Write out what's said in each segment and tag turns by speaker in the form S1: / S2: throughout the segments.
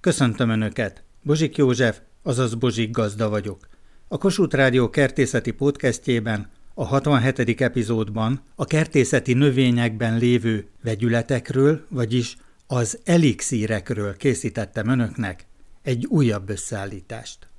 S1: Köszöntöm Önöket! Bozsik József, azaz Bozsik Gazda vagyok. A Kossuth Rádió kertészeti podcastjében, a 67. epizódban a kertészeti növényekben lévő vegyületekről, vagyis az elixírekről készítettem Önöknek egy újabb összeállítást.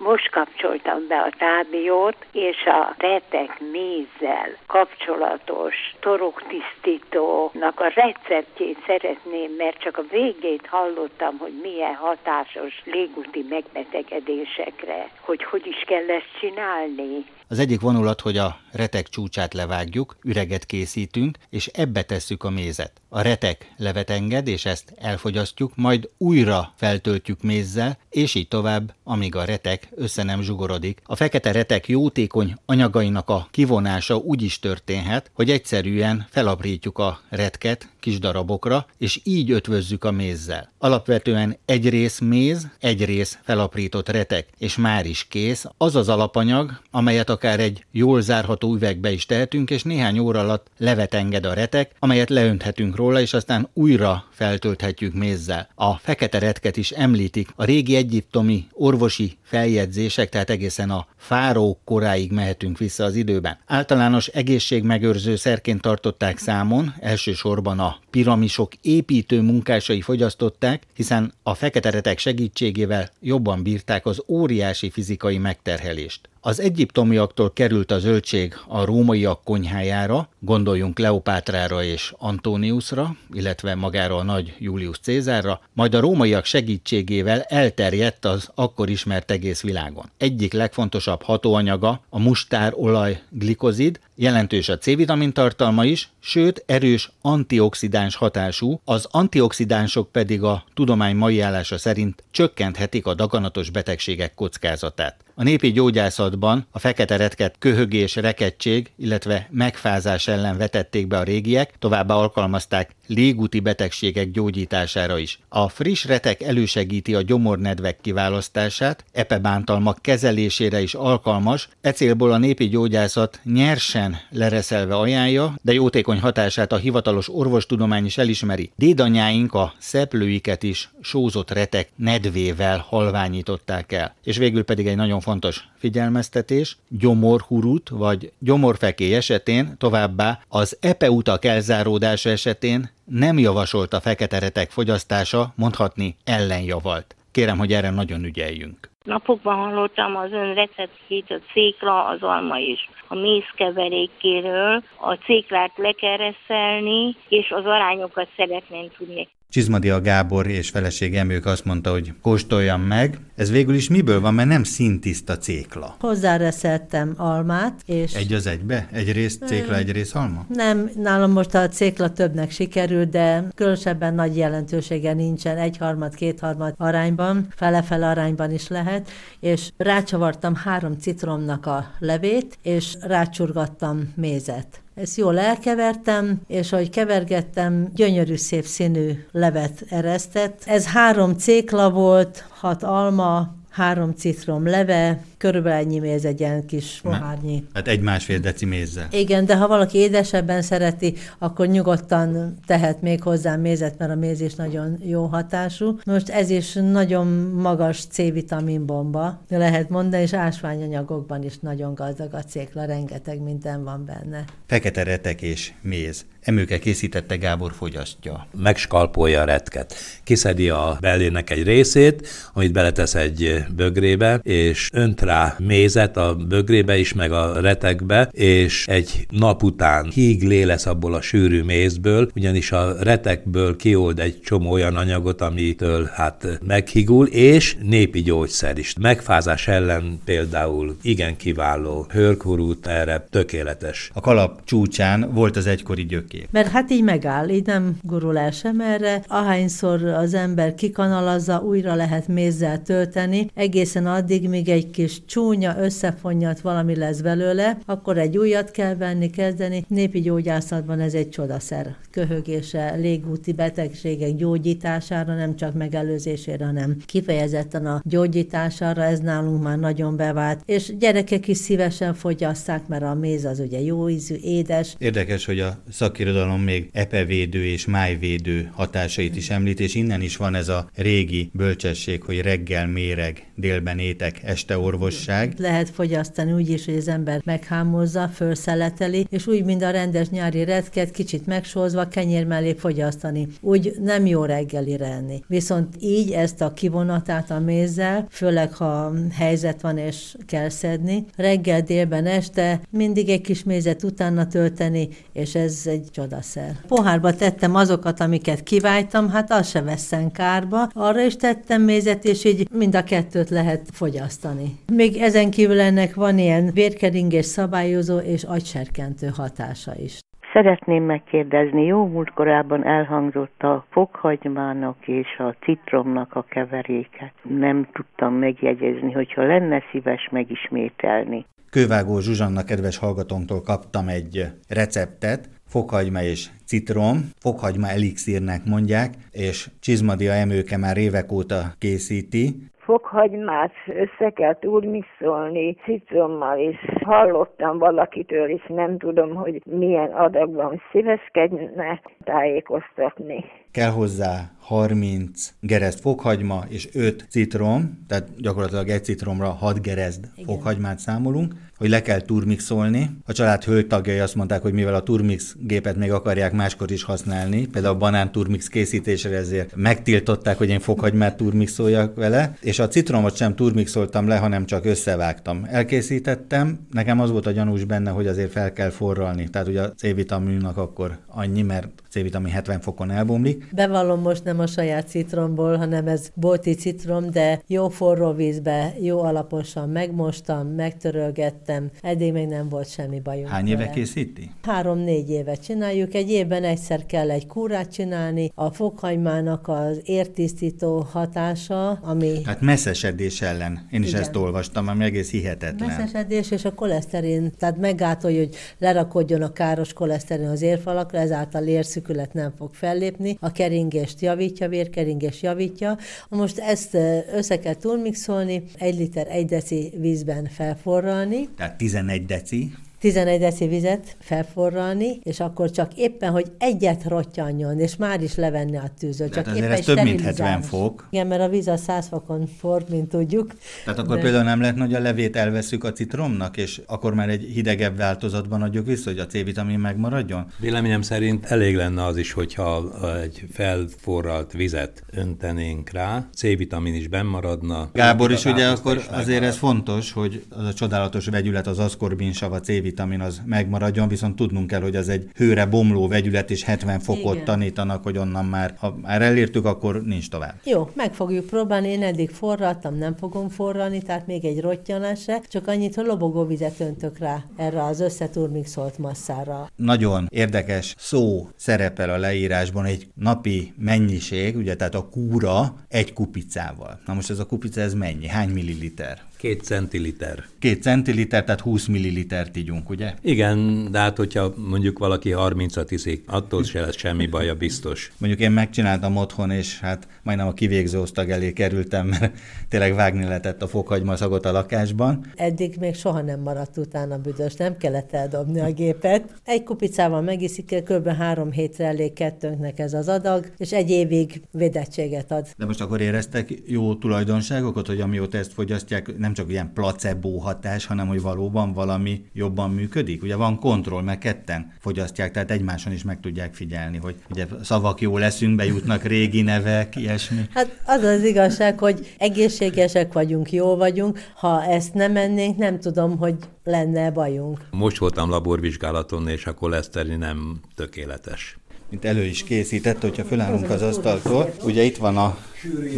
S2: Most kapcsoltam be a tábiót, és a retek mézzel kapcsolatos toroktisztítónak a receptjét szeretném, mert csak a végét hallottam, hogy milyen hatásos légúti megbetegedésekre, hogy hogy is kell ezt csinálni.
S1: Az egyik vonulat, hogy a retek csúcsát levágjuk, üreget készítünk, és ebbe tesszük a mézet. A retek levet enged, és ezt elfogyasztjuk, majd újra feltöltjük mézzel, és így tovább, amíg a retek össze nem zsugorodik. A fekete retek jótékony anyagainak a kivonása úgy is történhet, hogy egyszerűen felaprítjuk a retket kis darabokra, és így ötvözzük a mézzel. Alapvetően egy rész méz, egy rész felaprított retek, és már is kész, az az alapanyag, amelyet akár egy jól zárható üvegbe is tehetünk, és néhány óra alatt levet enged a retek, amelyet leönthetünk róla, és aztán újra feltölthetjük mézzel. A fekete retket is említik, a régi egyiptomi orvosi feljegyzések, tehát egészen a fárók koráig mehetünk vissza az időben. Általános egészségmegőrző szerként tartották számon, elsősorban a piramisok építő munkásai fogyasztották, hiszen a fekete retek segítségével jobban bírták az óriási fizikai megterhelést. Az egyiptomiaktól került a zöldség a rómaiak konyhájára, gondoljunk Kleopátrára és Antoniusra, illetve magára a nagy Julius Cézárra, majd a rómaiak segítségével elterjedt az akkor ismert egész világon. Egyik legfontosabb hatóanyaga a mustárolaj glikozid, jelentős a C-vitamin tartalma is, sőt erős antioxidáns hatású, az antioxidánsok pedig a tudomány mai állása szerint csökkenthetik a daganatos betegségek kockázatát. A népi gyógyászatban a fekete retket köhögés, rekettség, illetve megfázás ellen vetették be a régiek, továbbá alkalmazták légúti betegségek gyógyítására is. A friss retek elősegíti a gyomornedvek kiválasztását, epebántalmak kezelésére is alkalmas, e célból a népi gyógyászat nyersen lereszelve ajánlja, de jótékony hatását a hivatalos orvostudomány is elismeri. Dédanyáink a szeplőiket is sózott retek nedvével halványították el. És végül pedig egy nagyon fontos figyelmeztetés, gyomorhurut vagy gyomorfekély esetén, továbbá az epeutak elzáródása esetén nem javasolt a fekete retek fogyasztása, mondhatni ellenjavalt. Kérem, hogy erre nagyon ügyeljünk.
S2: Napokban hallottam az ön receptjét, a cékla, az alma és a mézkeverékéről. A céklát le kell reszelni, és az arányokat szeretném tudni.
S1: Csizmadia Gábor és feleség Emők azt mondta, hogy kóstoljam meg. Ez végül is miből van, mert nem szintiszta cékla.
S3: Hozzáreszeltem almát, és...
S1: Egy az egybe? Egy rész cékla, egy rész alma?
S3: Nem, nálam most a cékla többnek sikerült, de különösebben nagy jelentősége nincsen, egyharmad, kétharmad arányban, fele-fele arányban is lehet, és rácsavartam három citromnak a levét, és rácsurgattam mézet. Ezt jól elkevertem, és ahogy kevergettem, gyönyörű szép színű levet eresztett. Ez három cékla volt, hat alma, három citrom leve, körülbelül ennyi méz egy ilyen kis pohárnyi.
S1: Hát egy-másfél deci mézzel.
S3: Igen, de ha valaki édesebben szereti, akkor nyugodtan tehet még hozzá mézet, mert a méz is nagyon jó hatású. Most ez is nagyon magas C-vitamin bomba, lehet mondani, és ásványanyagokban is nagyon gazdag a cékla, rengeteg minden van benne.
S1: Fekete retek és méz. Emőke készítette Gábor fogyasztja.
S4: Megskalpolja a retket. Kiszedi a bellének egy részét, amit beletesz egy bögrébe, és önt rá mézet a bögrébe is, meg a retekbe, és egy nap után híg lesz abból a sűrű mézből, ugyanis a retekből kiold egy csomó olyan anyagot, amitől hát meghigul, és népi gyógyszer is. Megfázás ellen például igen kiváló, hörkurút erre tökéletes.
S1: A kalap csúcsán volt az egykori gyökér.
S3: Mert hát így megáll, így nem gurul el sem erre. Ahányszor az ember kikanalazza, újra lehet mézzel tölteni, egészen addig, míg egy kis csúnya, összefonyat valami lesz belőle, akkor egy újat kell venni, kezdeni. Népi gyógyászatban ez egy csodaszer. Köhögése, légúti betegségek gyógyítására, nem csak megelőzésére, hanem kifejezetten a gyógyítására, ez nálunk már nagyon bevált. És gyerekek is szívesen fogyaszták, mert a méz az ugye jó ízű, édes.
S1: Érdekes, hogy a szakirodalom még epevédő és májvédő hatásait is említ, és innen is van ez a régi bölcsesség, hogy reggel méreg, délben étek, este orvosság.
S3: Lehet fogyasztani úgy is, hogy az ember meghámozza, felszeleteli, és úgy, mint a rendes nyári retket, kicsit megsózva, kenyér mellé fogyasztani. Úgy nem jó reggelire enni. Viszont így ezt a kivonatát a mézzel, főleg ha helyzet van és kell szedni, reggel, délben, este mindig egy kis mézet utána tölteni, és ez egy csodaszer. Pohárba tettem azokat, amiket kiváltam, hát az se vesszen kárba. Arra is tettem mézet, és így mind a kettőt lehet fogyasztani. Még ezen kívül ennek van ilyen vérkeringés szabályozó és agyserkentő hatása is.
S2: Szeretném megkérdezni, jó múlt korábban elhangzott a fokhagymának és a citromnak a keveréket. Nem tudtam megjegyezni, hogyha lenne szíves megismételni.
S1: Kővágó Zsuzsanna kedves hallgatónktól kaptam egy receptet, fokhagyma és citrom, fokhagyma elixírnek mondják, és Csizmadia emőke már évek óta készíti,
S2: fokhagymát össze kell turmixolni citrommal, és hallottam valakitől, és nem tudom, hogy milyen adagban szíveskedne tájékoztatni.
S1: Kell hozzá 30 gereszt fokhagyma és 5 citrom, tehát gyakorlatilag egy citromra 6 gereszt fokhagymát számolunk, hogy le kell turmixolni. A család hölgytagjai azt mondták, hogy mivel a turmix gépet még akarják máskor is használni, például a banán turmix készítésére ezért megtiltották, hogy én fokhagymát turmixoljak vele, és a citromot sem turmixoltam le, hanem csak összevágtam. Elkészítettem, nekem az volt a gyanús benne, hogy azért fel kell forralni, tehát ugye a C-vitaminnak akkor annyi, mert C-vitamin 70 fokon elbomlik.
S3: Bevallom most nem a saját citromból, hanem ez bolti citrom, de jó forró vízbe, jó alaposan megmostam, megtörölgettem, eddig még nem volt semmi bajom.
S1: Hány éve készíti?
S3: Három-négy évet csináljuk, egy évben egyszer kell egy kúrát csinálni, a fokhagymának az értisztító hatása, ami...
S1: Hát messzesedés ellen, én is Igen. ezt olvastam, ami egész hihetetlen.
S3: Messzesedés és a koleszterin, tehát meggátolja, hogy lerakodjon a káros koleszterin az érfalakra, ezáltal érszükület nem fog fellépni, a keringést javítja, vérkeringést javítja. Most ezt össze kell turmixolni, egy liter egy deci vízben felforralni.
S1: Tehát 11 deci.
S3: 11 deci vizet felforralni, és akkor csak éppen, hogy egyet rottyanjon, és már is levenni a tűzről.
S1: Csak
S3: éppen
S1: ez több mint 70 fok.
S3: Igen, mert a víz a 100 fokon forr, mint tudjuk.
S1: Tehát akkor de... például nem lehetne, hogy a levét elveszük a citromnak, és akkor már egy hidegebb változatban adjuk vissza, hogy a C-vitamin megmaradjon?
S4: Véleményem szerint elég lenne az is, hogyha egy felforralt vizet öntenénk rá, C-vitamin is bennmaradna.
S1: Gábor is ugye akkor azért ez fontos, hogy az a csodálatos vegyület, az aszkorbinsav, a C-vitamin vitamin az megmaradjon, viszont tudnunk kell, hogy az egy hőre bomló vegyület, és 70 fokot Igen. tanítanak, hogy onnan már, ha már elértük, akkor nincs tovább.
S3: Jó, meg fogjuk próbálni, én eddig forraltam, nem fogom forralni, tehát még egy rottyanás se, csak annyit, hogy lobogó vizet öntök rá erre az összeturmixolt masszára.
S1: Nagyon érdekes szó szerepel a leírásban, egy napi mennyiség, ugye tehát a kúra egy kupicával. Na most ez a kupica, ez mennyi? Hány milliliter?
S4: Két centiliter.
S1: Két centiliter, tehát 20 millilitert ígyunk, ugye?
S4: Igen, de hát hogyha mondjuk valaki 30-at iszik, attól se lesz semmi baja biztos.
S1: Mondjuk én megcsináltam otthon, és hát majdnem a kivégző osztag elé kerültem, mert tényleg vágni lehetett a fokhagyma szagot a lakásban.
S3: Eddig még soha nem maradt utána büdös, nem kellett eldobni a gépet. Egy kupicával megiszik, kb. három hétre elég kettőnknek ez az adag, és egy évig védettséget ad.
S1: De most akkor éreztek jó tulajdonságokat, hogy amióta ezt fogyasztják, nem csak ilyen placebo hatás, hanem hogy valóban valami jobban működik. Ugye van kontroll, mert ketten fogyasztják, tehát egymáson is meg tudják figyelni, hogy ugye szavak jó leszünk, bejutnak régi nevek, ilyesmi.
S3: Hát az az igazság, hogy egészségesek vagyunk, jó vagyunk. Ha ezt nem ennénk, nem tudom, hogy lenne bajunk.
S4: Most voltam laborvizsgálaton, és a koleszterin nem tökéletes
S1: mint elő is készített, hogyha fölállunk az asztaltól. Ugye itt van a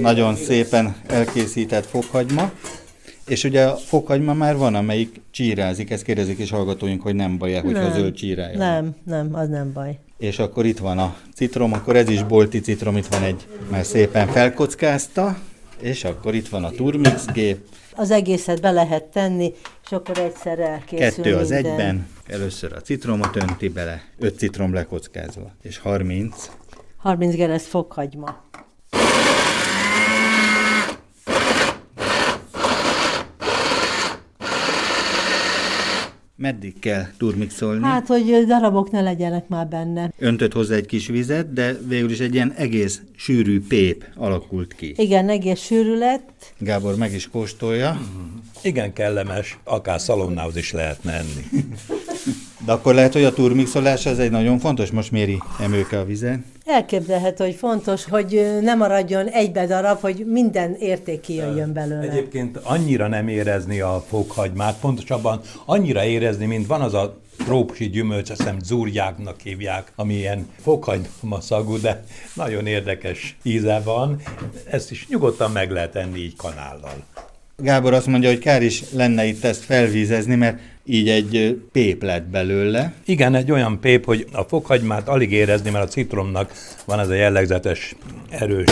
S1: nagyon szépen elkészített fokhagyma, és ugye a fokhagyma már van, amelyik csírázik, ezt kérdezik is hallgatóink, hogy nem baj-e, hogyha nem, zöld csírája.
S3: Nem, nem, az nem baj.
S1: És akkor itt van a citrom, akkor ez is bolti citrom, itt van egy, már szépen felkockázta, És akkor itt van a turmix gép.
S3: Az egészet be lehet tenni, és akkor egyszer elkészül
S1: Kettő az
S3: minden.
S1: egyben. Először a citromot önti bele, 5 citrom lekockázva, és 30.
S3: 30 geresz fokhagyma.
S1: Meddig kell turmixolni?
S3: Hát, hogy darabok ne legyenek már benne.
S1: Öntött hozzá egy kis vizet, de végül is egy ilyen egész sűrű pép alakult ki.
S3: Igen, egész sűrű lett.
S1: Gábor meg is kóstolja.
S4: Igen kellemes, akár szalonnához is lehetne enni.
S1: De akkor lehet, hogy a turmixolás az egy nagyon fontos, most méri emőke a vizet.
S3: Elképzelhető, hogy fontos, hogy ö, ne maradjon egybe darab, hogy minden érték kijöjjön belőle.
S4: Egyébként annyira nem érezni a fokhagymát, pontosabban annyira érezni, mint van az a trópusi gyümölcs, azt hiszem zúrjáknak hívják, ami ilyen fokhagyma szagú, de nagyon érdekes íze van. Ezt is nyugodtan meg lehet enni így kanállal.
S1: Gábor azt mondja, hogy kár is lenne itt ezt felvízezni, mert így egy pép lett belőle.
S4: Igen, egy olyan pép, hogy a fokhagymát alig érezni, mert a citromnak van ez a jellegzetes erős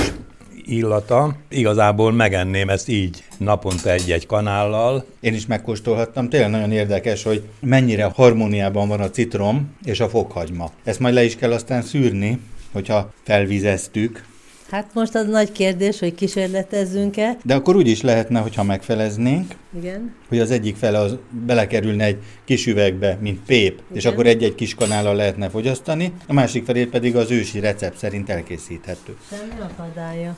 S4: illata. Igazából megenném ezt így naponta egy-egy kanállal.
S1: Én is megkóstolhattam, tényleg nagyon érdekes, hogy mennyire harmóniában van a citrom és a fokhagyma. Ezt majd le is kell aztán szűrni, hogyha felvizeztük,
S3: Hát most az nagy kérdés, hogy kísérletezzünk-e.
S1: de akkor úgy is lehetne, hogyha megfeleznénk,
S3: Igen.
S1: hogy az egyik fele az belekerülne egy kis üvegbe, mint pép, és
S3: Igen.
S1: akkor egy-egy kis kanállal lehetne fogyasztani, a másik felét pedig az ősi recept szerint elkészíthető.
S3: Semmi akadálya.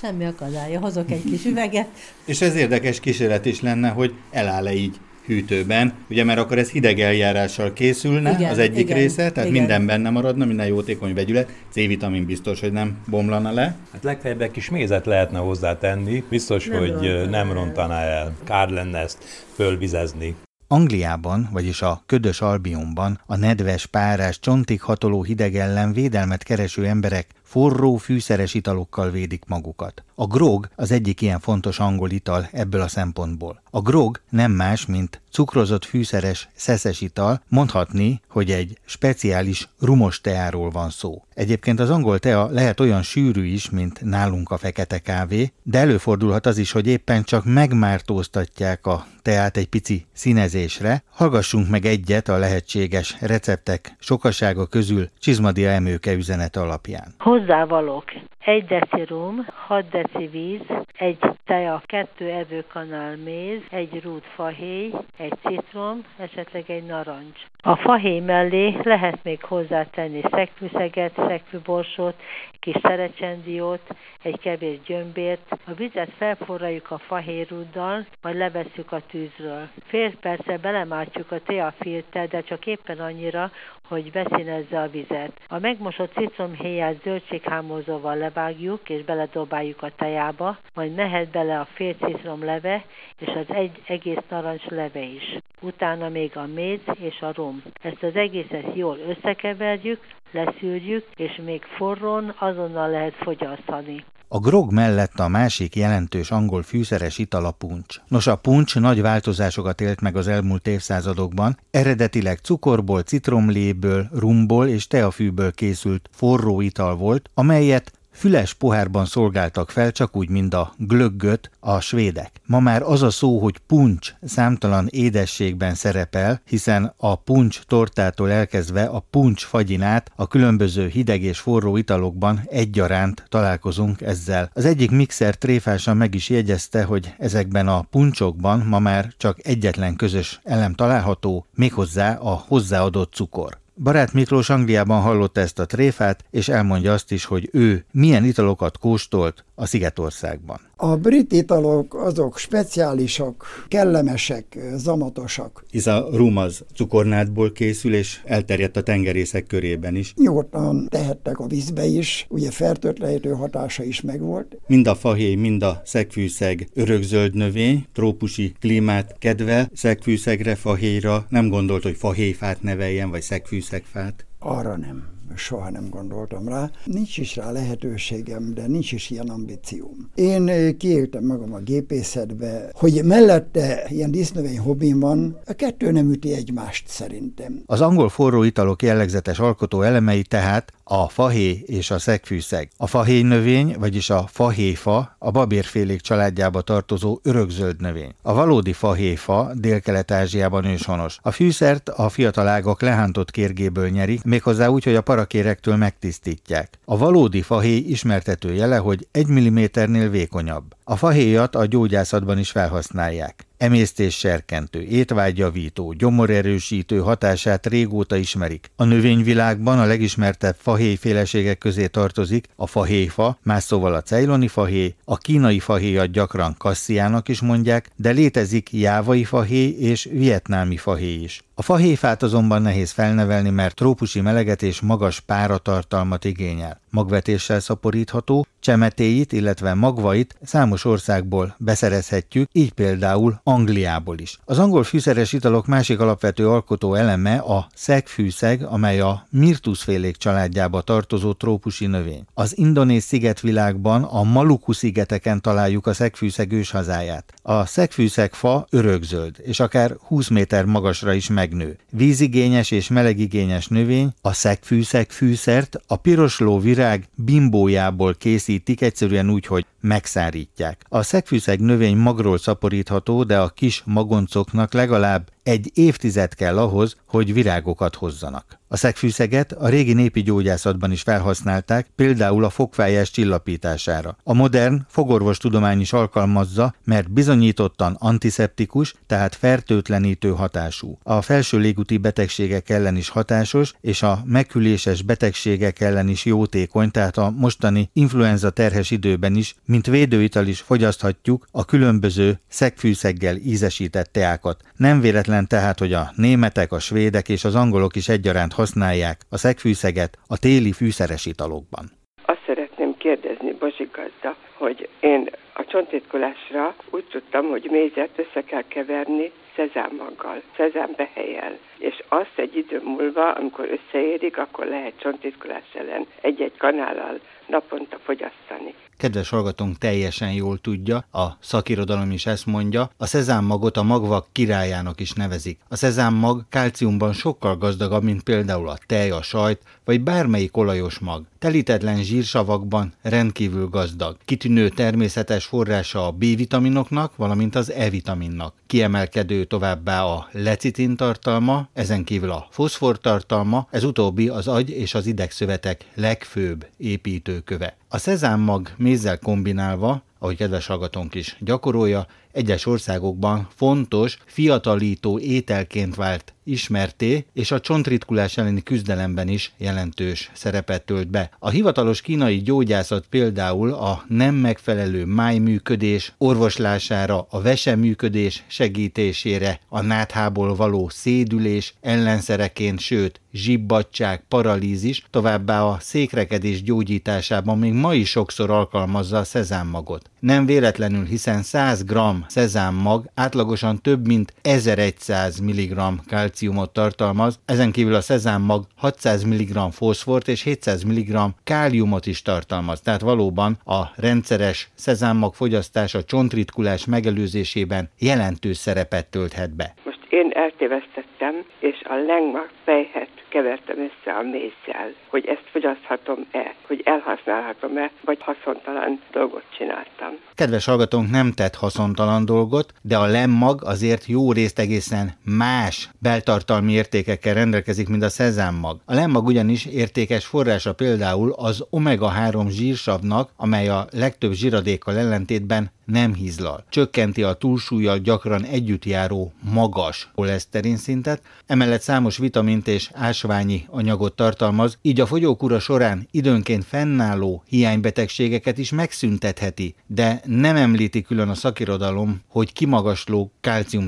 S3: Semmi akadálya. Hozok egy kis üveget.
S1: És ez érdekes kísérlet is lenne, hogy eláll-e így hűtőben, ugye mert akkor ez hideg eljárással készülne
S3: Igen,
S1: az egyik
S3: igen,
S1: része, tehát
S3: igen.
S1: minden benne maradna, minden jótékony vegyület, C-vitamin biztos, hogy nem bomlana le.
S4: Hát legfeljebb egy kis mézet lehetne hozzátenni, biztos,
S3: Nem
S4: hogy
S3: rontaná
S4: nem
S3: el.
S4: rontaná el. Kár lenne ezt fölvizezni.
S1: Angliában, vagyis a ködös Albionban a nedves, párás, csontig hatoló hideg ellen védelmet kereső emberek forró, fűszeres italokkal védik magukat. A grog az egyik ilyen fontos angol ital ebből a szempontból. A grog nem más, mint cukrozott fűszeres, szeszes ital, mondhatni, hogy egy speciális rumos teáról van szó. Egyébként az angol tea lehet olyan sűrű is, mint nálunk a fekete kávé, de előfordulhat az is, hogy éppen csak megmártóztatják a teát egy pici színezésre. Hallgassunk meg egyet a lehetséges receptek sokasága közül Csizmadia Emőke üzenete alapján.
S3: Hozzávalók. Egy deci rum, 6 deci víz, egy tea, kettő evőkanál méz, egy rút fahéj, egy citrom, esetleg egy narancs. A fahéj mellé lehet még hozzátenni szekfűszeget, szekfűborsót, kis szerecsendiót, egy kevés gyömbért. A vizet felforraljuk a fahéjrúddal, majd levesszük a tűzről. Fél perccel belemártjuk a teafilter, de csak éppen annyira, hogy beszínezze a vizet. A megmosott citromhéját zöldséghámozóval levágjuk és beledobáljuk a tejába, majd mehet bele a fél citrom leve és az egy egész narancs leve is. Utána még a méz és a rum. Ezt az egészet jól összekeverjük, leszűrjük, és még forrón azonnal lehet fogyasztani.
S1: A grog mellett a másik jelentős angol fűszeres ital a puncs. Nos, a puncs nagy változásokat élt meg az elmúlt évszázadokban, eredetileg cukorból, citromléből, rumból és teafűből készült forró ital volt, amelyet füles pohárban szolgáltak fel, csak úgy, mint a glöggöt a svédek. Ma már az a szó, hogy puncs számtalan édességben szerepel, hiszen a puncs tortától elkezdve a puncs fagyinát a különböző hideg és forró italokban egyaránt találkozunk ezzel. Az egyik mixer tréfásan meg is jegyezte, hogy ezekben a puncsokban ma már csak egyetlen közös elem található, méghozzá a hozzáadott cukor. Barát Miklós Angliában hallotta ezt a tréfát, és elmondja azt is, hogy ő milyen italokat kóstolt a Szigetországban.
S5: A brit italok azok speciálisak, kellemesek, zamatosak.
S1: Hisz a rum az cukornádból készül, és elterjedt a tengerészek körében is.
S5: Nyugodtan tehettek a vízbe is, ugye fertőtlenítő hatása is megvolt.
S1: Mind a fahéj, mind a szegfűszeg örökzöld növény, trópusi klímát kedvel, szegfűszegre, fahéjra nem gondolt, hogy fahéjfát neveljen, vagy szegfűszegfát.
S5: Arra nem, soha nem gondoltam rá. Nincs is rá lehetőségem, de nincs is ilyen ambícióm. Én eh, kiéltem magam a gépészetbe, hogy mellette ilyen dísznövény hobbim van, a kettő nem üti egymást szerintem.
S1: Az angol forró italok jellegzetes alkotó elemei tehát a fahéj és a szegfűszeg. A fahéj növény, vagyis a fahéjfa a babérfélék családjába tartozó örökzöld növény. A valódi fahéjfa Dél-Kelet-Ázsiában őshonos. A fűszert a fiatal ágak lehántott kérgéből nyerik, méghozzá úgy, hogy a parakérektől megtisztítják. A valódi fahéj ismertető jele, hogy egy milliméternél vékonyabb. A fahéjat a gyógyászatban is felhasználják. Emésztés serkentő, étvágyjavító, gyomorerősítő hatását régóta ismerik. A növényvilágban a legismertebb fahéjféleségek közé tartozik a fahéjfa, más szóval a ceyloni fahéj, a kínai fahéjat gyakran kassziának is mondják, de létezik jávai fahéj és vietnámi fahéj is. A fahéjfát azonban nehéz felnevelni, mert trópusi meleget és magas páratartalmat igényel. Magvetéssel szaporítható, csemetéit, illetve magvait számos országból beszerezhetjük, így például Angliából is. Az angol fűszeres italok másik alapvető alkotó eleme a szegfűszeg, amely a mirtuszfélék családjába tartozó trópusi növény. Az indonéz szigetvilágban a Maluku szigeteken találjuk a szegfűszeg őshazáját. A szegfűszeg fa örökzöld, és akár 20 méter magasra is megnő. Vízigényes és melegigényes növény, a szegfűszeg fűszert a pirosló virág bimbójából készítik egyszerűen úgy, hogy megszárítják. A szegfűszeg növény magról szaporítható, de a kis magoncoknak legalább egy évtized kell ahhoz, hogy virágokat hozzanak. A szegfűszeget a régi népi gyógyászatban is felhasználták, például a fogfájás csillapítására. A modern fogorvos tudomány is alkalmazza, mert bizonyítottan antiszeptikus, tehát fertőtlenítő hatású. A felső légúti betegségek ellen is hatásos, és a megküléses betegségek ellen is jótékony, tehát a mostani influenza terhes időben is, mint védőital is fogyaszthatjuk a különböző szegfűszeggel ízesített teákat. Nem véletlen tehát, hogy a németek, a svédek és az angolok is egyaránt használják a szegfűszeget a téli fűszeres italokban.
S6: Azt szeretném kérdezni Bozsi gazda, hogy én a csontítkulásra úgy tudtam, hogy mézet össze kell keverni szezámmaggal, szezánbehelyel, és azt egy idő múlva, amikor összeérik, akkor lehet csontítkulás ellen egy-egy kanállal naponta fogyasztani.
S1: Kedves hallgatónk teljesen jól tudja, a szakirodalom is ezt mondja, a szezámmagot a magvak királyának is nevezik. A szezámmag kálciumban sokkal gazdagabb, mint például a tej, a sajt, vagy bármelyik olajos mag. Telítetlen zsírsavakban rendkívül gazdag. Kitűnő természetes forrása a B-vitaminoknak, valamint az E-vitaminnak. Kiemelkedő továbbá a lecitin tartalma, ezen kívül a foszfor tartalma, ez utóbbi az agy és az idegszövetek legfőbb építőköve. A szezámmag mézzel kombinálva, ahogy kedves hallgatónk is gyakorolja, egyes országokban fontos, fiatalító ételként vált ismerté, és a csontritkulás elleni küzdelemben is jelentős szerepet tölt be. A hivatalos kínai gyógyászat például a nem megfelelő májműködés orvoslására, a veseműködés segítésére, a náthából való szédülés ellenszereként, sőt, zsibbadság, paralízis, továbbá a székrekedés gyógyításában még ma is sokszor alkalmazza a szezámmagot. Nem véletlenül, hiszen 100 g szezámmag átlagosan több mint 1100 mg kalciumot tartalmaz, ezen kívül a szezámmag 600 mg foszfort és 700 mg káliumot is tartalmaz, tehát valóban a rendszeres szezámmag fogyasztása csontritkulás megelőzésében jelentős szerepet tölthet be.
S6: Most én eltévesztettem, és a lengmak fejhet kevertem össze a mézzel, hogy ezt fogyaszthatom-e, hogy elhasználhatom-e, vagy haszontalan dolgot csináltam.
S1: Kedves hallgatónk nem tett haszontalan dolgot, de a lemmag azért jó részt egészen más beltartalmi értékekkel rendelkezik, mint a szezámmag. A lemmag ugyanis értékes forrása például az omega-3 zsírsavnak, amely a legtöbb zsíradékkal ellentétben nem hízlal. Csökkenti a túlsúlyjal gyakran együtt járó magas koleszterin szintet, emellett számos vitamint és ásványi anyagot tartalmaz, így a fogyókúra során időnként fennálló hiánybetegségeket is megszüntetheti, de nem említi külön a szakirodalom, hogy kimagasló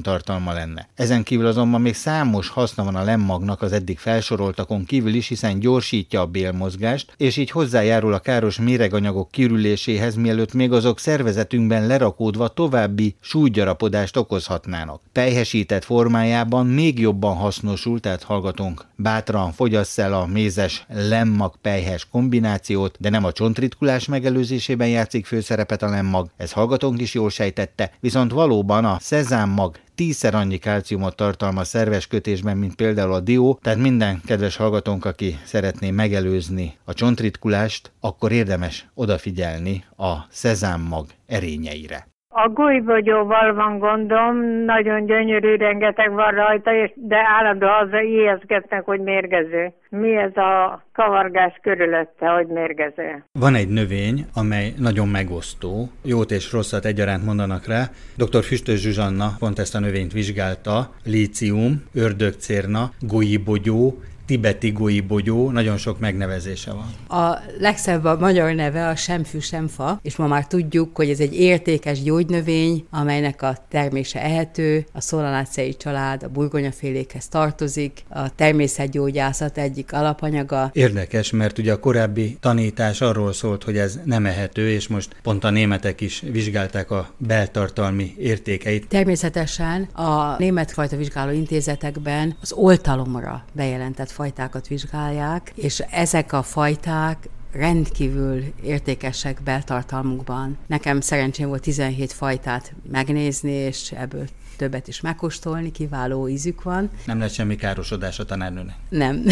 S1: tartalma lenne. Ezen kívül azonban még számos haszna van a lemmagnak az eddig felsoroltakon kívül is, hiszen gyorsítja a bélmozgást, és így hozzájárul a káros méreganyagok kirüléséhez, mielőtt még azok szervezetünkben lerakódva további súlygyarapodást okozhatnának. Pejhesített formájában formájában még jobban hasznosul, tehát hallgatónk bátran fogyasz el a mézes lemmag pejhes kombinációt, de nem a csontritkulás megelőzésében játszik főszerepet a lemmag, ez hallgatónk is jól sejtette, viszont valóban a szezámmag tízszer annyi kalciumot tartalmaz szerves kötésben, mint például a dió, tehát minden kedves hallgatónk, aki szeretné megelőzni a csontritkulást, akkor érdemes odafigyelni a szezámmag erényeire.
S7: A gulybogyóval van gondom, nagyon gyönyörű, rengeteg van rajta, és de állandó haza ijeszgetnek, hogy mérgező. Mi ez a kavargás körülötte, hogy mérgező?
S1: Van egy növény, amely nagyon megosztó, jót és rosszat egyaránt mondanak rá. Dr. Füstös Zsuzsanna pont ezt a növényt vizsgálta, lícium, ördögcérna, gulybogyó, tibeti goi bogyó, nagyon sok megnevezése van.
S8: A legszebb a magyar neve a semfű semfa, és ma már tudjuk, hogy ez egy értékes gyógynövény, amelynek a termése ehető, a szolanácei család a burgonyafélékhez tartozik, a természetgyógyászat egyik alapanyaga.
S1: Érdekes, mert ugye a korábbi tanítás arról szólt, hogy ez nem ehető, és most pont a németek is vizsgálták a beltartalmi értékeit.
S8: Természetesen a német fajta vizsgáló intézetekben az oltalomra bejelentett fajtákat vizsgálják, és ezek a fajták rendkívül értékesek beltartalmukban. Nekem szerencsém volt 17 fajtát megnézni, és ebből többet is megkóstolni, kiváló ízük van.
S1: Nem lesz semmi károsodás a tanárnőnek?
S8: Nem.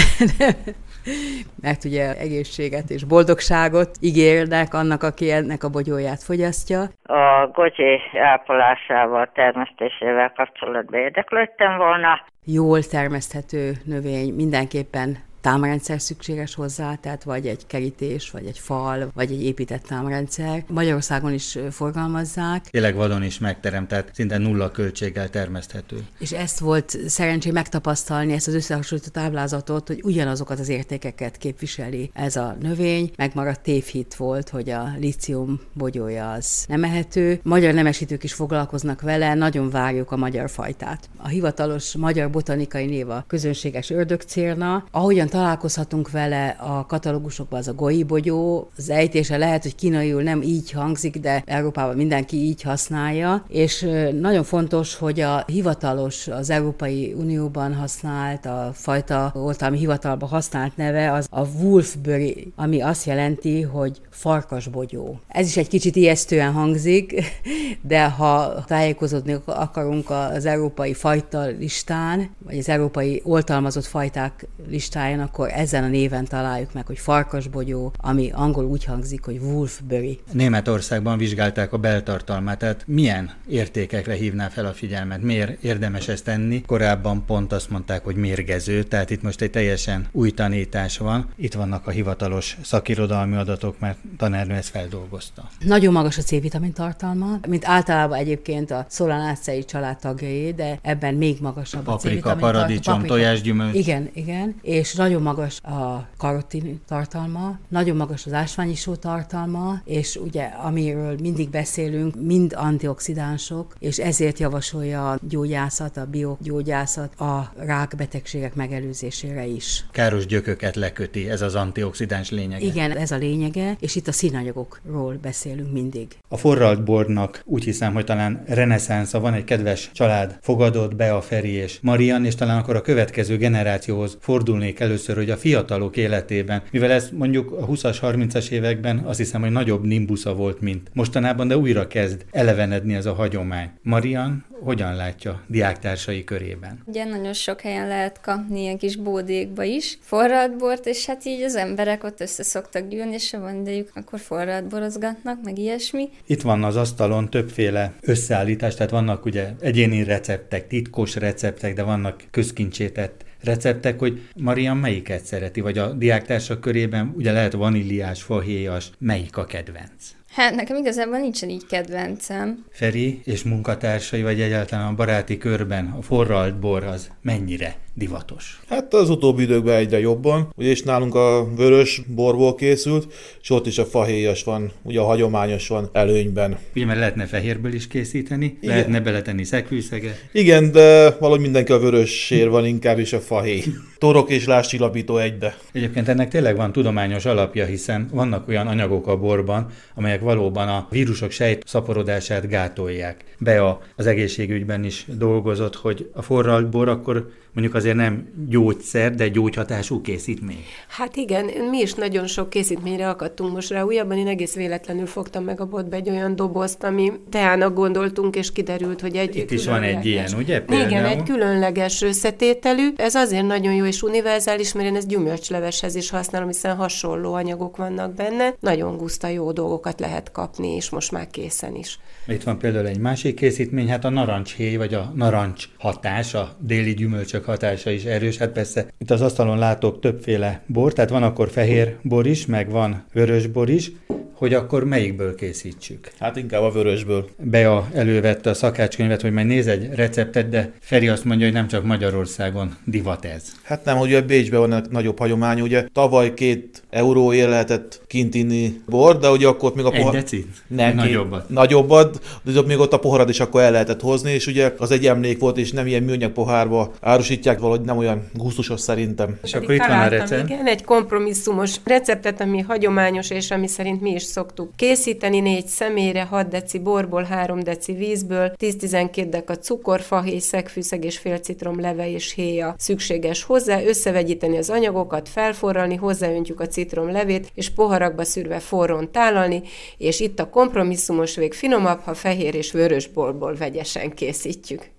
S8: Mert ugye egészséget és boldogságot ígérnek annak, aki ennek a bogyóját fogyasztja.
S7: A gocsi ápolásával, termesztésével kapcsolatban érdeklődtem volna.
S8: Jól termeszthető növény mindenképpen támrendszer szükséges hozzá, tehát vagy egy kerítés, vagy egy fal, vagy egy épített támrendszer. Magyarországon is forgalmazzák.
S1: Tényleg vadon is megteremtett, szinte nulla költséggel termeszthető.
S8: És ezt volt szerencsé megtapasztalni, ezt az összehasonlító táblázatot, hogy ugyanazokat az értékeket képviseli ez a növény. Megmaradt tévhit volt, hogy a lícium bogyója az nem ehető. Magyar nemesítők is foglalkoznak vele, nagyon várjuk a magyar fajtát. A hivatalos magyar botanikai név a közönséges ördögcérna. Ahogyan találkozhatunk vele a katalógusokban, az a bogyó, az ejtése lehet, hogy kínaiul nem így hangzik, de Európában mindenki így használja, és nagyon fontos, hogy a hivatalos, az Európai Unióban használt, a fajta oltalmi hivatalban használt neve az a Wolfbury, ami azt jelenti, hogy farkasbogyó. Ez is egy kicsit ijesztően hangzik, de ha tájékozódni akarunk az európai fajta listán, vagy az európai oltalmazott fajták listáján, helyen, akkor ezen a néven találjuk meg, hogy farkasbogyó, ami angol úgy hangzik, hogy Wolfbury.
S1: Németországban vizsgálták a beltartalmát, tehát milyen értékekre hívná fel a figyelmet? Miért érdemes ezt tenni? Korábban pont azt mondták, hogy mérgező, tehát itt most egy teljesen új tanítás van. Itt vannak a hivatalos szakirodalmi adatok, mert tanárnő ezt feldolgozta.
S8: Nagyon magas a C-vitamin tartalma, mint általában egyébként a szolanácei család tagjai, de ebben még magasabb a,
S1: a C-vitamin paradicsom, tojásgyümölcs.
S8: Igen, igen, és nagyon magas a karotin tartalma, nagyon magas az ásványisó tartalma, és ugye amiről mindig beszélünk, mind antioxidánsok, és ezért javasolja a gyógyászat, a biogyógyászat a rákbetegségek megelőzésére is.
S1: Káros gyököket leköti, ez az antioxidáns lényege.
S8: Igen, ez a lényege, és itt a színanyagokról beszélünk mindig.
S1: A forralt bornak úgy hiszem, hogy talán reneszánsza van, egy kedves család fogadott be a Feri és Marian, és talán akkor a következő generációhoz fordulnék elő először, hogy a fiatalok életében, mivel ez mondjuk a 20-as, 30-as években azt hiszem, hogy nagyobb nimbusza volt, mint mostanában, de újra kezd elevenedni ez a hagyomány. Marian hogyan látja diáktársai körében?
S9: Ugye nagyon sok helyen lehet kapni ilyen kis bódékba is forralt bort, és hát így az emberek ott össze szoktak gyűlni, és ha van idejük, akkor forralt borozgatnak, meg ilyesmi.
S1: Itt van az asztalon többféle összeállítás, tehát vannak ugye egyéni receptek, titkos receptek, de vannak közkincsétett receptek, hogy Marian melyiket szereti, vagy a diáktársak körében ugye lehet vaníliás, fahéjas, melyik a kedvenc?
S9: Hát nekem igazából nincsen így kedvencem.
S1: Feri és munkatársai, vagy egyáltalán a baráti körben a forralt bor az mennyire divatos?
S10: Hát az utóbbi időkben egyre jobban, és nálunk a vörös borból készült, és ott is a fahéjas van, ugye a hagyományos van előnyben.
S1: Ugye, mert lehetne fehérből is készíteni, Igen. lehetne beletenni szekvűszeget.
S10: Igen, de valahogy mindenki a vörös sér van inkább, is a fahéj. Torok és láscsillapító egybe.
S1: Egyébként ennek tényleg van tudományos alapja, hiszen vannak olyan anyagok a borban, amelyek valóban a vírusok sejt szaporodását gátolják. Bea az egészségügyben is dolgozott, hogy a forralt bor akkor mondjuk azért nem gyógyszer, de gyógyhatású készítmény.
S11: Hát igen, mi is nagyon sok készítményre akadtunk most rá. Újabban én egész véletlenül fogtam meg a botba egy olyan dobozt, ami teának gondoltunk, és kiderült, hogy egy
S1: Itt is van egy ilyen, ugye? Például?
S11: Igen, egy különleges összetételű. Ez azért nagyon jó és univerzális, mert én ezt gyümölcsleveshez is használom, hiszen hasonló anyagok vannak benne. Nagyon guszta jó dolgokat lehet kapni, és most már készen is.
S1: Itt van például egy másik készítmény, hát a narancshéj, vagy a narancs hatás, a déli gyümölcsök hatása is erős. Hát persze itt az asztalon látok többféle bor, tehát van akkor fehér bor is, meg van vörös bor is, hogy akkor melyikből készítsük.
S10: Hát inkább a vörösből.
S1: Bea elővette a szakácskönyvet, hogy majd néz egy receptet, de Feri azt mondja, hogy nem csak Magyarországon divat ez.
S10: Hát nem, hogy a Bécsben van egy nagyobb hagyomány, ugye tavaly két euróért lehetett kint inni bor, de ugye akkor még a
S1: pohar... Egy decit?
S10: Nem,
S1: nagyobbat.
S10: Nagyobbat, de még ott a poharad is akkor el lehetett hozni, és ugye az egy emlék volt, és nem ilyen műanyag pohárba árusítják, valahogy nem olyan gusztusos szerintem.
S1: És akkor itt van a recept.
S11: Igen, egy kompromisszumos receptet, ami hagyományos, és ami szerint mi is szoktuk készíteni, négy személyre, 6 deci borból, 3 deci vízből, 10-12 deka cukor, fahéj, szegfűszeg és fél citrom leve és héja szükséges hozzá, összevegyíteni az anyagokat, felforralni, hozzáöntjük a citrom levét, és poharakba szűrve forrón tálalni, és itt a kompromisszumos vég finomabb, ha fehér és vörös borból vegyesen készítjük.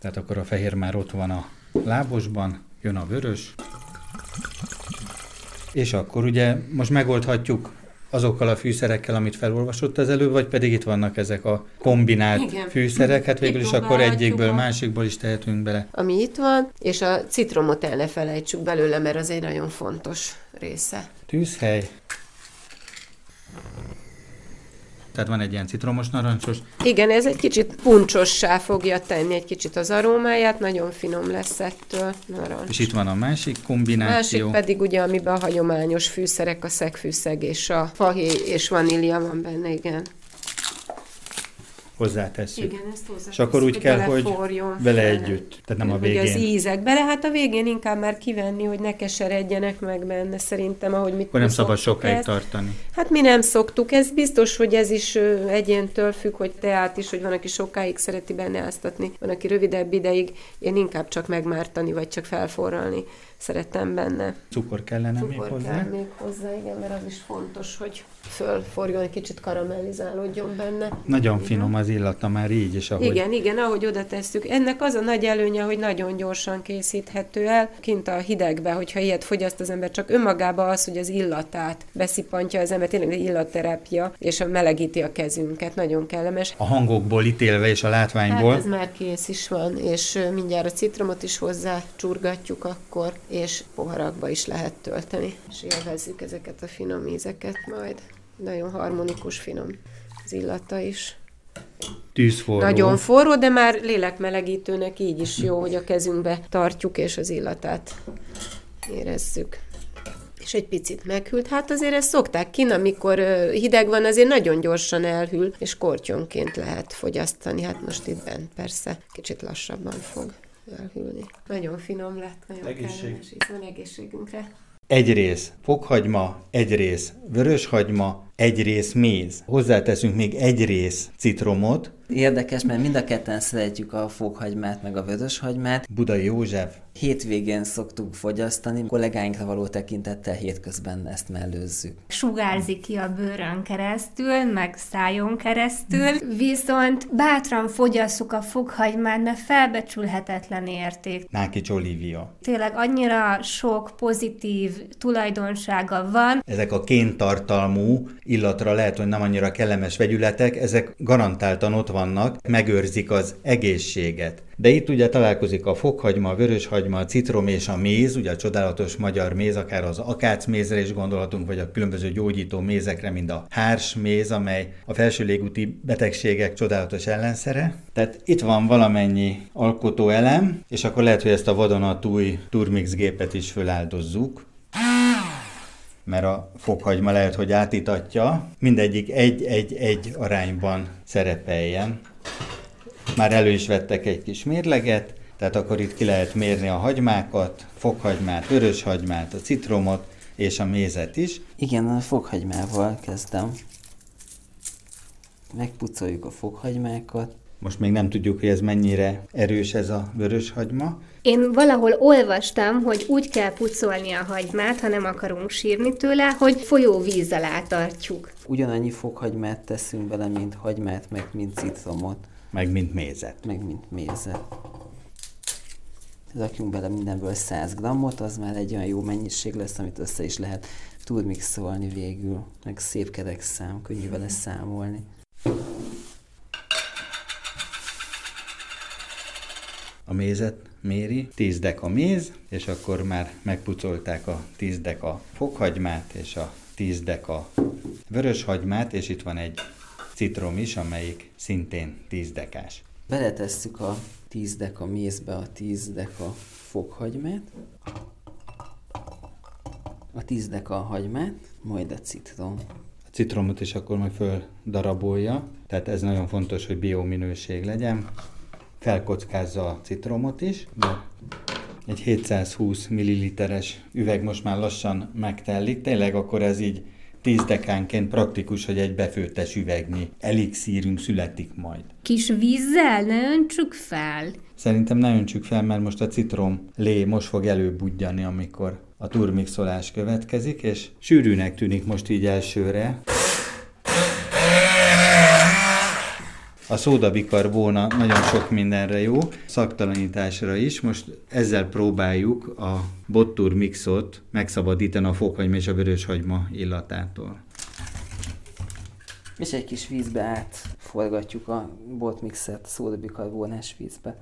S1: Tehát akkor a fehér már ott van a lábosban, jön a vörös, és akkor ugye most megoldhatjuk azokkal a fűszerekkel, amit felolvasott az előbb, vagy pedig itt vannak ezek a kombinált Igen. fűszerek, hát végül is akkor egyikből, a... másikból is tehetünk bele.
S11: Ami itt van, és a citromot el ne felejtsük belőle, mert az egy nagyon fontos része.
S1: Tűzhely. Tehát van egy ilyen citromos narancsos.
S11: Igen, ez egy kicsit puncsossá fogja tenni egy kicsit az arómáját, nagyon finom lesz ettől narancs.
S1: És itt van a másik kombináció.
S11: Másik pedig ugye, amiben a hagyományos fűszerek, a szegfűszeg és a fahéj és vanília van benne, igen
S1: hozzátesszük.
S11: Igen, ezt hozzátesszük.
S1: És akkor úgy kell, hogy vele együtt, tehát nem a végén.
S11: Hogy az ízek bele, hát a végén inkább már kivenni, hogy ne keseredjenek meg benne, szerintem, ahogy mit
S1: Akkor nem szabad sokáig ezt. tartani.
S11: Hát mi nem szoktuk, ez biztos, hogy ez is egyéntől függ, hogy teát is, hogy van, aki sokáig szereti benne áztatni, van, aki rövidebb ideig, én inkább csak megmártani, vagy csak felforralni szeretem benne.
S1: Cukor kellene
S11: Cukor
S1: még hozzá?
S11: kell még hozzá, igen, mert az is fontos, hogy fölforjon, egy kicsit karamellizálódjon benne.
S1: Nagyon igen. finom az illata már így is, ahogy...
S11: Igen, igen, ahogy oda tesszük. Ennek az a nagy előnye, hogy nagyon gyorsan készíthető el. Kint a hidegbe, hogyha ilyet fogyaszt az ember, csak önmagában az, hogy az illatát beszipantja az ember, tényleg illatterápia, és a melegíti a kezünket, nagyon kellemes.
S1: A hangokból ítélve és a látványból.
S11: Hát ez már kész is van, és mindjárt a citromot is hozzá csurgatjuk akkor, és poharakba is lehet tölteni, és élvezzük ezeket a finom ízeket majd. Nagyon harmonikus, finom az illata is.
S1: Tűzforró.
S11: Nagyon forró, de már lélekmelegítőnek így is jó, hogy a kezünkbe tartjuk, és az illatát érezzük és egy picit meghűlt. Hát azért ezt szokták kin, amikor hideg van, azért nagyon gyorsan elhűl, és kortyonként lehet fogyasztani. Hát most itt bent persze kicsit lassabban fog elhűlni. Nagyon finom lett, nagyon Egészség. kellemes íz van egészségünkre.
S1: Egy rész fokhagyma, egy rész vöröshagyma, egy rész méz. Hozzáteszünk még egy rész citromot.
S12: Érdekes, mert mind a ketten szeretjük a fokhagymát, meg a vöröshagymát.
S1: Budai József.
S12: Hétvégén szoktuk fogyasztani, kollégáinkra való tekintettel hétközben ezt mellőzzük.
S13: Sugárzik ki a bőrön keresztül, meg szájon keresztül, viszont bátran fogyasszuk a fokhagymát, mert felbecsülhetetlen érték.
S1: Nákics Olivia.
S13: Tényleg annyira sok pozitív tulajdonsága van.
S1: Ezek a kéntartalmú illatra lehet, hogy nem annyira kellemes vegyületek, ezek garantáltan ott vannak, megőrzik az egészséget. De itt ugye találkozik a fokhagyma, a vöröshagyma, a citrom és a méz, ugye a csodálatos magyar méz, akár az akácmézre is gondolhatunk, vagy a különböző gyógyító mézekre, mint a hárs méz, amely a felső légúti betegségek csodálatos ellenszere. Tehát itt van valamennyi alkotó elem, és akkor lehet, hogy ezt a vadonatúj turmix gépet is föláldozzuk mert a fokhagyma lehet, hogy átítatja, mindegyik egy-egy-egy arányban szerepeljen. Már elő is vettek egy kis mérleget, Tehát akkor itt ki lehet mérni a hagymákat, fokhagymát, vöröshagymát, a citromot és a mézet is.
S12: Igen, a fokhagymával kezdem. Megpucoljuk a fokhagymákat.
S1: Most még nem tudjuk, hogy ez mennyire erős ez a vöröshagyma.
S13: Én valahol olvastam, hogy úgy kell pucolni a hagymát, ha nem akarunk sírni tőle, hogy folyóvíz alá tartjuk.
S12: Ugyanannyi fokhagymát teszünk bele, mint hagymát, meg mint citromot.
S1: Meg mint mézet.
S12: Meg mint mézet. Rakjunk bele mindenből 100 grammot, az már egy olyan jó mennyiség lesz, amit össze is lehet turmixolni végül. Meg szép kerek szám, könnyű vele számolni.
S1: Mézet méri, 10 deka méz, és akkor már megpucolták a 10 deka fokhagymát és a 10 deka vöröshagymát, és itt van egy citrom is, amelyik szintén 10 dekás.
S12: Beletesszük a 10 deka mézbe a 10 deka fokhagymát, a 10 deka hagymát, majd a citrom.
S1: A citromot is akkor majd föl darabolja, tehát ez nagyon fontos, hogy biominőség legyen. Felkockázza a citromot is, de egy 720 ml-es üveg most már lassan megtellik, tényleg akkor ez így 10 dekánként praktikus, hogy egy befőttes üvegnyi elixírünk születik majd.
S13: Kis vízzel ne öntsük fel.
S1: Szerintem ne öntsük fel, mert most a citrom lé most fog előbudjani, amikor a turmixolás következik, és sűrűnek tűnik most így elsőre. A szódabikarbóna nagyon sok mindenre jó, szaktalanításra is. Most ezzel próbáljuk a bottur mixot megszabadítani a fokhagyma és a vöröshagyma illatától.
S12: És egy kis vízbe átforgatjuk a botmixet szódabikarbónás vízbe.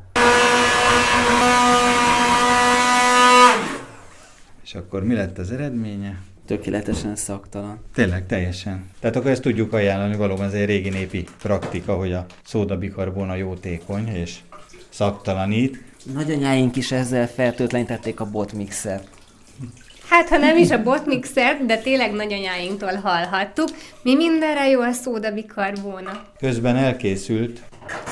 S1: És akkor mi lett az eredménye?
S12: Tökéletesen szaktalan.
S1: Tényleg, teljesen. Tehát akkor ezt tudjuk ajánlani, valóban ez egy régi népi praktika, hogy a szódabikarbona jótékony és szaktalanít.
S12: Nagyanyáink is ezzel fertőtlenítették a botmixet.
S13: Hát, ha nem is a botmixert, de tényleg nagyanyáinktól hallhattuk, mi mindenre jó a szódabikarbóna.
S1: Közben elkészült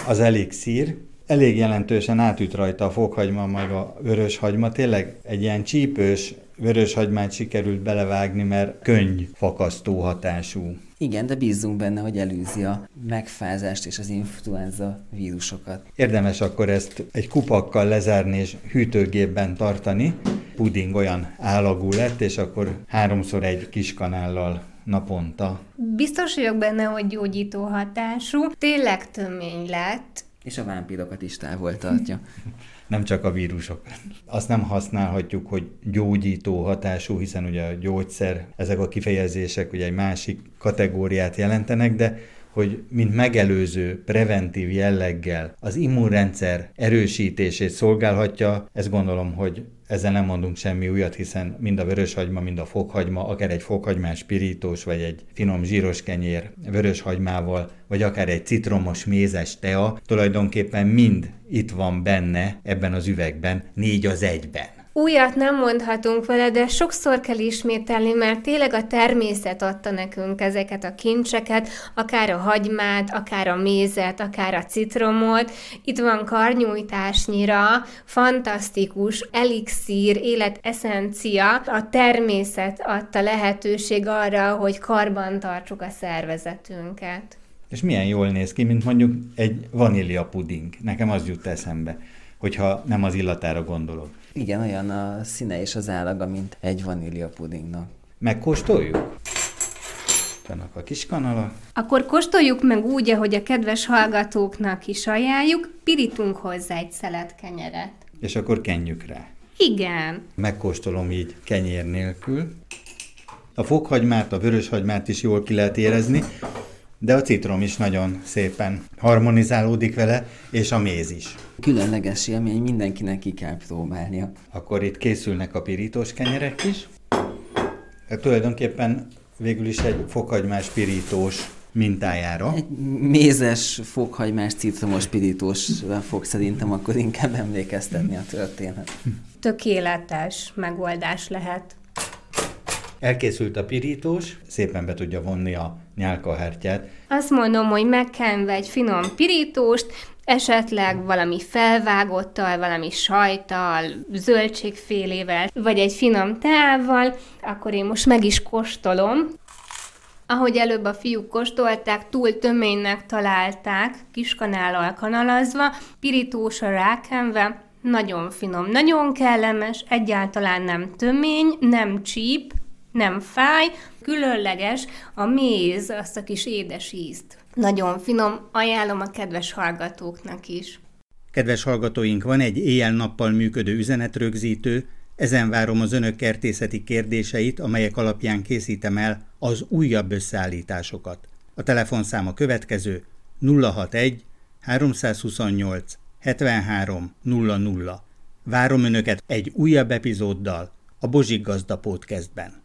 S1: az elixír, elég jelentősen átüt rajta a fokhagyma, meg a vöröshagyma. Tényleg egy ilyen csípős vöröshagymát sikerült belevágni, mert könny fakasztó hatású.
S12: Igen, de bízzunk benne, hogy elűzi a megfázást és az influenza vírusokat.
S1: Érdemes akkor ezt egy kupakkal lezárni és hűtőgépben tartani. Puding olyan állagú lett, és akkor háromszor egy kis kanállal naponta.
S13: Biztos vagyok benne, hogy gyógyító hatású. Tényleg tömény lett.
S12: És a vámpírokat is távol tartja.
S1: nem csak a vírusok. Azt nem használhatjuk, hogy gyógyító hatású, hiszen ugye a gyógyszer, ezek a kifejezések ugye egy másik kategóriát jelentenek, de hogy mint megelőző, preventív jelleggel az immunrendszer erősítését szolgálhatja, ezt gondolom, hogy ezzel nem mondunk semmi újat, hiszen mind a vöröshagyma, mind a fokhagyma, akár egy fokhagymás pirítós, vagy egy finom zsíros kenyér vöröshagymával, vagy akár egy citromos mézes tea, tulajdonképpen mind itt van benne ebben az üvegben, négy az egyben.
S13: Újat nem mondhatunk vele, de sokszor kell ismételni, mert tényleg a természet adta nekünk ezeket a kincseket, akár a hagymát, akár a mézet, akár a citromot. Itt van karnyújtásnyira, fantasztikus elixír, életeszencia. A természet adta lehetőség arra, hogy karban tartsuk a szervezetünket.
S1: És milyen jól néz ki, mint mondjuk egy vanília puding. Nekem az jut eszembe, hogyha nem az illatára gondolok.
S12: Igen, olyan a színe és az állaga, mint egy vanília pudingnak.
S1: Megkóstoljuk? Vannak a kis kanalak.
S13: Akkor kóstoljuk meg úgy, ahogy a kedves hallgatóknak is ajánljuk, pirítunk hozzá egy szelet kenyeret.
S1: És akkor kenjük rá.
S13: Igen.
S1: Megkóstolom így kenyér nélkül. A fokhagymát, a vöröshagymát is jól ki lehet érezni, de a citrom is nagyon szépen harmonizálódik vele, és a méz is.
S12: Különleges élmény, mindenkinek ki kell próbálnia.
S1: Akkor itt készülnek a pirítós kenyerek is. Hát tulajdonképpen végül is egy fokhagymás pirítós mintájára.
S12: Egy mézes, fokhagymás, citromos pirítósra fog szerintem akkor inkább emlékeztetni a történet.
S13: Tökéletes megoldás lehet.
S1: Elkészült a pirítós, szépen be tudja vonni a nyálkahártyát.
S13: Azt mondom, hogy megkenve egy finom pirítóst, esetleg valami felvágottal, valami sajtal, zöldségfélével, vagy egy finom teával, akkor én most meg is kóstolom. Ahogy előbb a fiúk kóstolták, túl töménynek találták, kiskanállal kanalazva, pirítósra rákenve, nagyon finom, nagyon kellemes, egyáltalán nem tömény, nem csíp, nem fáj, különleges a méz, azt a kis édes ízt. Nagyon finom, ajánlom a kedves hallgatóknak is.
S1: Kedves hallgatóink, van egy éjjel-nappal működő üzenetrögzítő, ezen várom az önök kertészeti kérdéseit, amelyek alapján készítem el az újabb összeállításokat. A telefonszám a következő 061 328 73 00. Várom önöket egy újabb epizóddal a Bozsik Gazda Podcastben.